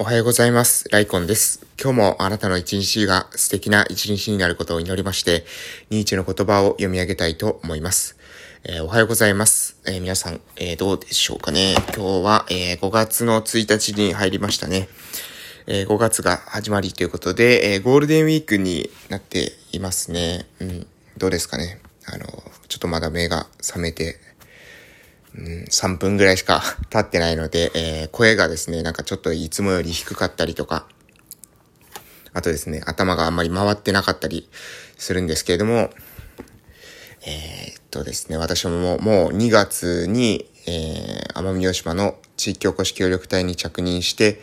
おはようございます。ライコンです。今日もあなたの一日が素敵な一日になることを祈りまして、ニーチェの言葉を読み上げたいと思います。えー、おはようございます。えー、皆さん、えー、どうでしょうかね。今日は、え5月の1日に入りましたね。え5月が始まりということで、えゴールデンウィークになっていますね。うん、どうですかね。あの、ちょっとまだ目が覚めてうん、3分ぐらいしか 経ってないので、えー、声がですね、なんかちょっといつもより低かったりとか、あとですね、頭があんまり回ってなかったりするんですけれども、えー、っとですね、私ももう2月に、えー、奄美大島の地域おこし協力隊に着任して、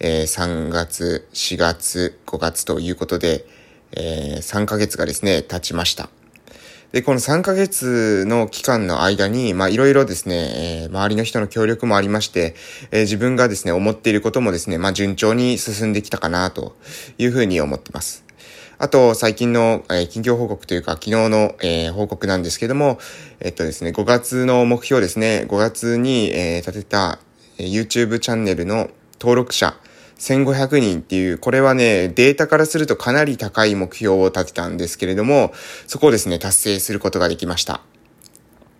えー、3月、4月、5月ということで、えー、3ヶ月がですね、経ちました。で、この3ヶ月の期間の間に、まあいろいろですね、えー、周りの人の協力もありまして、えー、自分がですね、思っていることもですね、まあ順調に進んできたかなというふうに思ってます。あと、最近の、えー、近況報告というか、昨日の、えー、報告なんですけども、えっとですね、5月の目標ですね、5月に、えー、立てた、えー、YouTube チャンネルの登録者、1500人っていう、これはね、データからするとかなり高い目標を立てたんですけれども、そこをですね、達成することができました。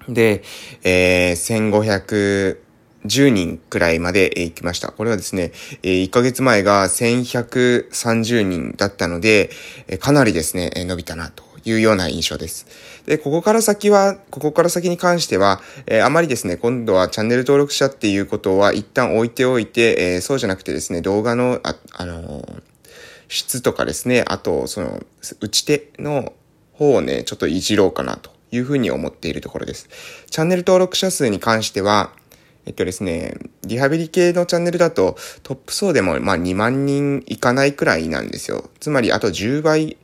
で、えー、1510人くらいまで行きました。これはですね、1ヶ月前が1130人だったので、かなりですね、伸びたなというような印象です。で、ここから先は、ここから先に関しては、えー、あまりですね、今度はチャンネル登録者っていうことは一旦置いておいて、えー、そうじゃなくてですね、動画の、あ、あのー、質とかですね、あと、その、打ち手の方をね、ちょっといじろうかなというふうに思っているところです。チャンネル登録者数に関しては、えっとですね、リハビリ系のチャンネルだとトップ層でもまあ2万人いかないくらいなんですよ。つまりあと10倍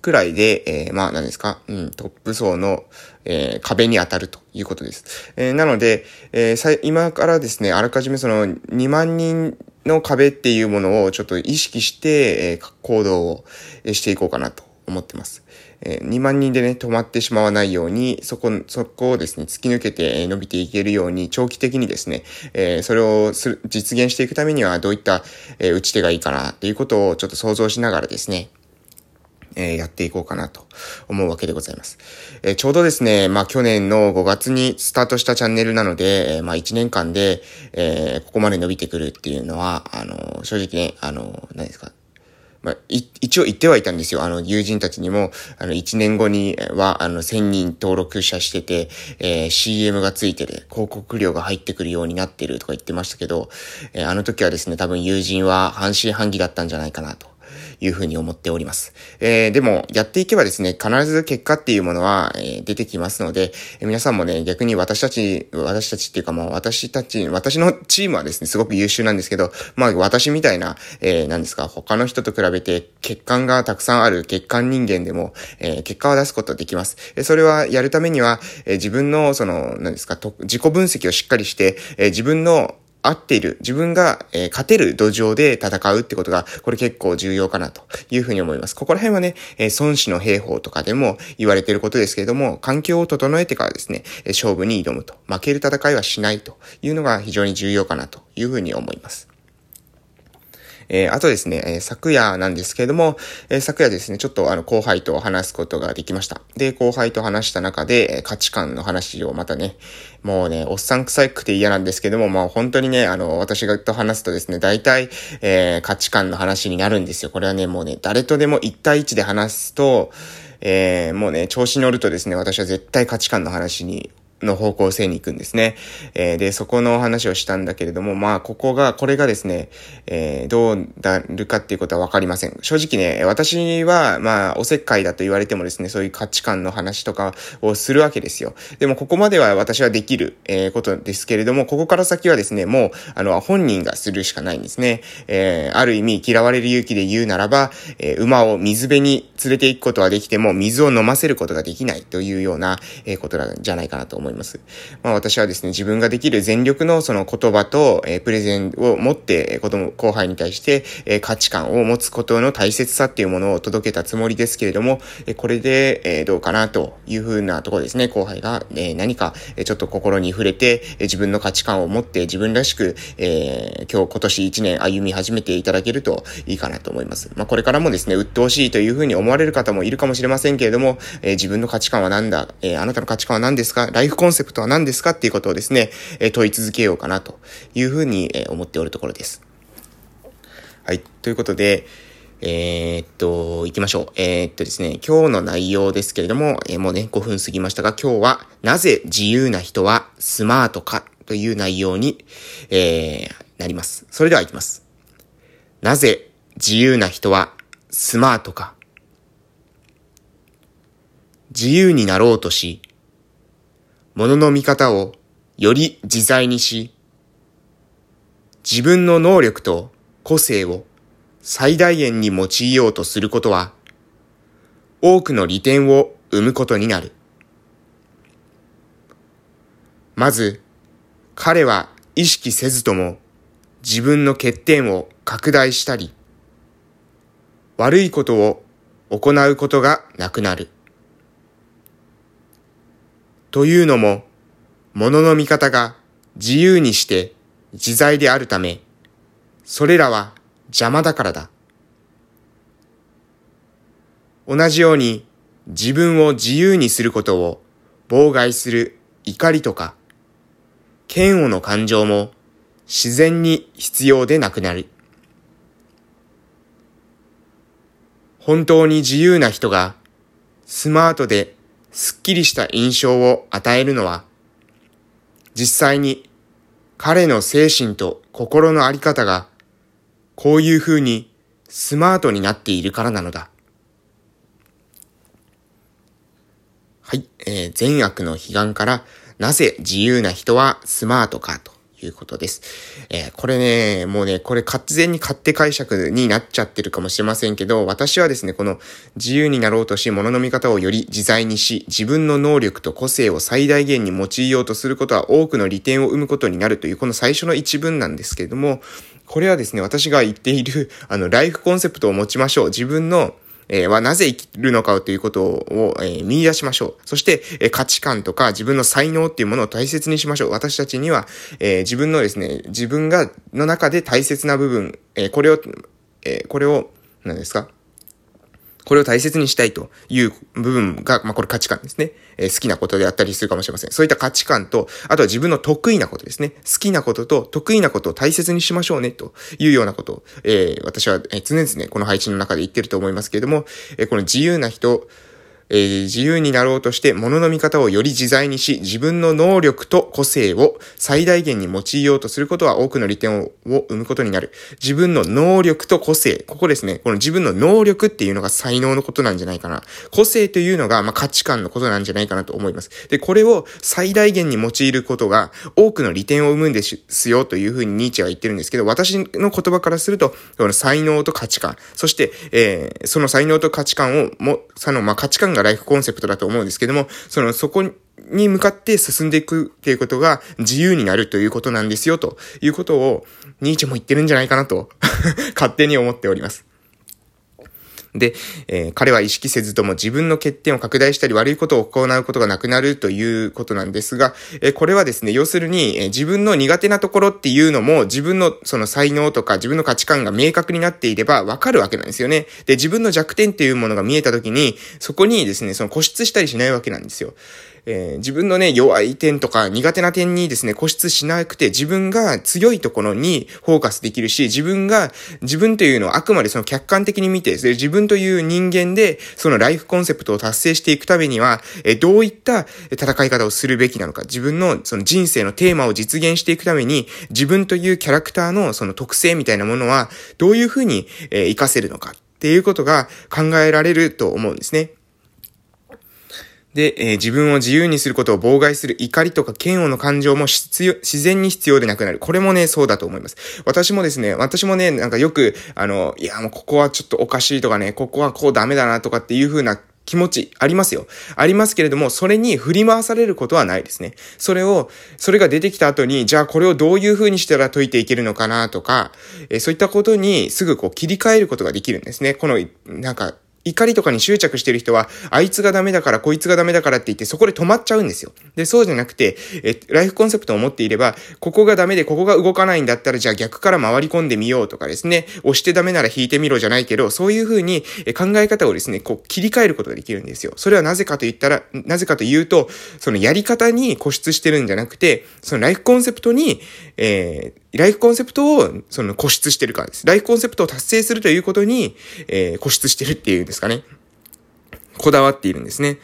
くらいで、えー、まあ何ですか、うん、トップ層の、えー、壁に当たるということです。えー、なので、えー、今からですね、あらかじめその2万人の壁っていうものをちょっと意識して、えー、行動をしていこうかなと思ってます。えー、2万人でね、止まってしまわないように、そこ、そこをですね、突き抜けて伸びていけるように、長期的にですね、えー、それをする、実現していくためにはどういった、えー、打ち手がいいかなっていうことをちょっと想像しながらですね、えー、やっていこうかなと思うわけでございます。えー、ちょうどですね、まあ去年の5月にスタートしたチャンネルなので、えー、まあ1年間で、えここまで伸びてくるっていうのは、あの、正直ね、あの、何ですか、まあ、一応言ってはいたんですよ。あの、友人たちにも、あの、1年後には、あの、1000人登録者してて、えー、CM がついてる、広告料が入ってくるようになってるとか言ってましたけど、えー、あの時はですね、多分友人は半信半疑だったんじゃないかなと。いうふうに思っております。えー、でも、やっていけばですね、必ず結果っていうものは、えー、出てきますので、えー、皆さんもね、逆に私たち、私たちっていうかもう私たち、私のチームはですね、すごく優秀なんですけど、まあ私みたいな、えー、何ですか、他の人と比べて血管がたくさんある血管人間でも、えー、結果を出すことができます。えー、それはやるためには、えー、自分の、その、何ですか、自己分析をしっかりして、えー、自分の合っている、自分が、えー、勝てる土壌で戦うってことが、これ結構重要かなというふうに思います。ここら辺はね、えー、孫子の兵法とかでも言われていることですけれども、環境を整えてからですね、え勝負に挑むと。負ける戦いはしないというのが非常に重要かなというふうに思います。えー、あとですね、え、昨夜なんですけれども、え、昨夜ですね、ちょっとあの、後輩と話すことができました。で、後輩と話した中で、え価値観の話をまたね、もうね、おっさん臭くて嫌なんですけども、まあ本当にね、あの、私がと話すとですね、大体、え価値観の話になるんですよ。これはね、もうね、誰とでも1対1で話すと、えーもうね、調子に乗るとですね、私は絶対価値観の話にの方向性に行くんですね。えー、で、そこのお話をしたんだけれども、まあ、ここが、これがですね、えー、どうなるかっていうことはわかりません。正直ね、私は、まあ、おせっかいだと言われてもですね、そういう価値観の話とかをするわけですよ。でも、ここまでは私はできる、えー、ことですけれども、ここから先はですね、もう、あの、本人がするしかないんですね。えー、ある意味、嫌われる勇気で言うならば、えー、馬を水辺に連れて行くことはできても、水を飲ませることができないというような、えー、ことじゃないかなと思います。思います。まあ私はですね、自分ができる全力のその言葉と、えー、プレゼンを持って、子供、後輩に対して、えー、価値観を持つことの大切さっていうものを届けたつもりですけれども、えー、これで、えー、どうかなというふうなところですね、後輩が、えー、何か、え、ちょっと心に触れて、えー、自分の価値観を持って自分らしく、えー、今日今年1年歩み始めていただけるといいかなと思います。まあこれからもですね、鬱陶しいというふうに思われる方もいるかもしれませんけれども、えー、自分の価値観は何だ、えー、あなたの価値観は何ですか？ライフコンセプトは何ですかっていうことをですね、えー、問い続けようかなというふうに、え、思っておるところです。はい。ということで、えー、っと、行きましょう。えー、っとですね、今日の内容ですけれども、えー、もうね、5分過ぎましたが、今日は、なぜ自由な人はスマートかという内容に、えー、なります。それでは行きます。なぜ自由な人はスマートか。自由になろうとし、物の見方をより自在にし、自分の能力と個性を最大限に用いようとすることは、多くの利点を生むことになる。まず、彼は意識せずとも自分の欠点を拡大したり、悪いことを行うことがなくなる。というのも、物の見方が自由にして自在であるため、それらは邪魔だからだ。同じように自分を自由にすることを妨害する怒りとか、嫌悪の感情も自然に必要でなくなる。本当に自由な人がスマートですっきりした印象を与えるのは、実際に彼の精神と心のあり方がこういう風にスマートになっているからなのだ。はい、えー、善悪の悲願からなぜ自由な人はスマートかということです。えー、これね、もうね、これ完全に勝手解釈になっちゃってるかもしれませんけど、私はですね、この自由になろうとし、物の見方をより自在にし、自分の能力と個性を最大限に用いようとすることは多くの利点を生むことになるという、この最初の一文なんですけれども、これはですね、私が言っている、あの、ライフコンセプトを持ちましょう。自分のえー、はなぜ生きるのかということを、えー、見出しましょう。そして、えー、価値観とか自分の才能っていうものを大切にしましょう。私たちには、えー、自分のですね、自分が、の中で大切な部分、えー、これを、えー、これを、何ですか？これを大切にしたいという部分が、まあ、これ価値観ですね。えー、好きなことであったりするかもしれません。そういった価値観と、あとは自分の得意なことですね。好きなことと得意なことを大切にしましょうね、というようなことを、えー、私は、常々この配信の中で言ってると思いますけれども、えー、この自由な人、えー、自由になろうとして物の見方をより自在にし、自分の能力と個性を最大限に用いようとすることは多くの利点を生むことになる。自分の能力と個性。ここですね。この自分の能力っていうのが才能のことなんじゃないかな。個性というのが、まあ、価値観のことなんじゃないかなと思います。で、これを最大限に用いることが多くの利点を生むんですよというふうにニーチェは言ってるんですけど、私の言葉からすると、この才能と価値観、そして、えー、その才能と価値観をも、その、まあ、価値観がライフコンセプトだと思うんですけども、その、そこに向かって進んでいくっていうことが自由になるということなんですよ、ということを、ニーチェも言ってるんじゃないかなと 勝手に思っております。で、えー、彼は意識せずとも自分の欠点を拡大したり悪いことを行うことがなくなるということなんですが、えー、これはですね、要するに、えー、自分の苦手なところっていうのも自分のその才能とか自分の価値観が明確になっていればわかるわけなんですよね。で、自分の弱点っていうものが見えた時に、そこにですね、その固執したりしないわけなんですよ。えー、自分のね、弱い点とか苦手な点にですね、固執しなくて自分が強いところにフォーカスできるし、自分が、自分というのをあくまでその客観的に見て、自分という人間でそのライフコンセプトを達成していくためには、えー、どういった戦い方をするべきなのか、自分のその人生のテーマを実現していくために、自分というキャラクターのその特性みたいなものは、どういうふうに、えー、活かせるのかっていうことが考えられると思うんですね。で、えー、自分を自由にすることを妨害する怒りとか嫌悪の感情も必要、自然に必要でなくなる。これもね、そうだと思います。私もですね、私もね、なんかよく、あの、いや、もうここはちょっとおかしいとかね、ここはこうダメだなとかっていう風な気持ちありますよ。ありますけれども、それに振り回されることはないですね。それを、それが出てきた後に、じゃあこれをどういう風にしたら解いていけるのかなとか、えそういったことにすぐこう切り替えることができるんですね。この、なんか、怒りとかに執着してる人は、あいつがダメだから、こいつがダメだからって言って、そこで止まっちゃうんですよ。で、そうじゃなくて、え、ライフコンセプトを持っていれば、ここがダメで、ここが動かないんだったら、じゃあ逆から回り込んでみようとかですね、押してダメなら引いてみろじゃないけど、そういう風に考え方をですね、こう切り替えることができるんですよ。それはなぜかと言ったら、なぜかというと、そのやり方に固執してるんじゃなくて、そのライフコンセプトに、えー、ライフコンセプトを、その、固執してるからです。ライフコンセプトを達成するということに、えー、固執してるっていうんですかね。こだわっているんですね。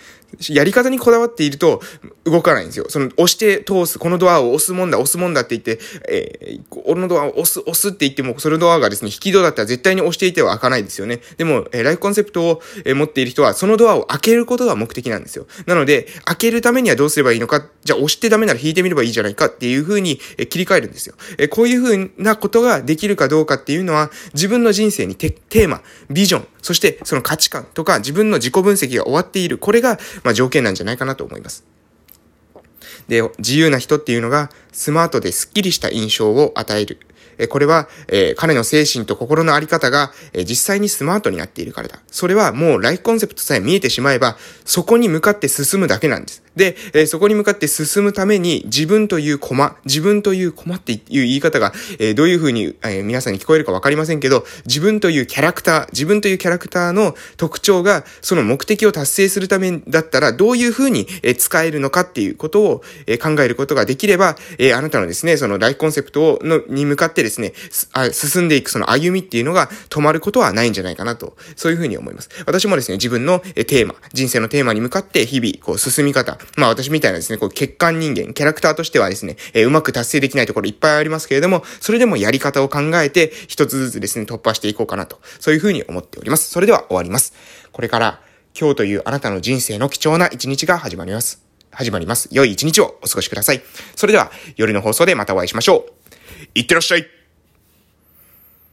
やり方にこだわっていると動かないんですよ。その押して通す、このドアを押すもんだ、押すもんだって言って、えー、俺のドアを押す、押すって言っても、そのドアがですね、引き戸だったら絶対に押していては開かないですよね。でも、えー、ライフコンセプトを、えー、持っている人は、そのドアを開けることが目的なんですよ。なので、開けるためにはどうすればいいのか、じゃあ押してダメなら引いてみればいいじゃないかっていう風に、えー、切り替えるんですよ。えー、こういう風なことができるかどうかっていうのは、自分の人生にテテーマ、ビジョン、そしてその価値観とか自分の自己分析が終わっている。これが、まあ、条件なんじゃないかなと思います。で、自由な人っていうのが、スマートでスッキリした印象を与える。これは、え彼の精神と心のあり方が、え実際にスマートになっているからだ。それはもうライフコンセプトさえ見えてしまえば、そこに向かって進むだけなんです。で、えそこに向かって進むために、自分というコマ、自分というコマっていう言い方が、えどういう風に、え皆さんに聞こえるかわかりませんけど、自分というキャラクター、自分というキャラクターの特徴が、その目的を達成するためだったら、どういう風に、え使えるのかっていうことを、え考えることができれば、えあなたのですね、そのライフコンセプトをのに向かってですね、ですね、あ進んでいくその歩みっていうのが止まることはないんじゃないかなと、そういう風に思います。私もですね、自分のテーマ、人生のテーマに向かって日々、こう進み方、まあ私みたいなですね、こう欠陥人間、キャラクターとしてはですね、え、うまく達成できないところいっぱいありますけれども、それでもやり方を考えて、一つずつですね、突破していこうかなと、そういう風に思っております。それでは終わります。これから、今日というあなたの人生の貴重な一日が始まります。始まります。良い一日をお過ごしください。それでは、夜の放送でまたお会いしましょう。いってらっしゃい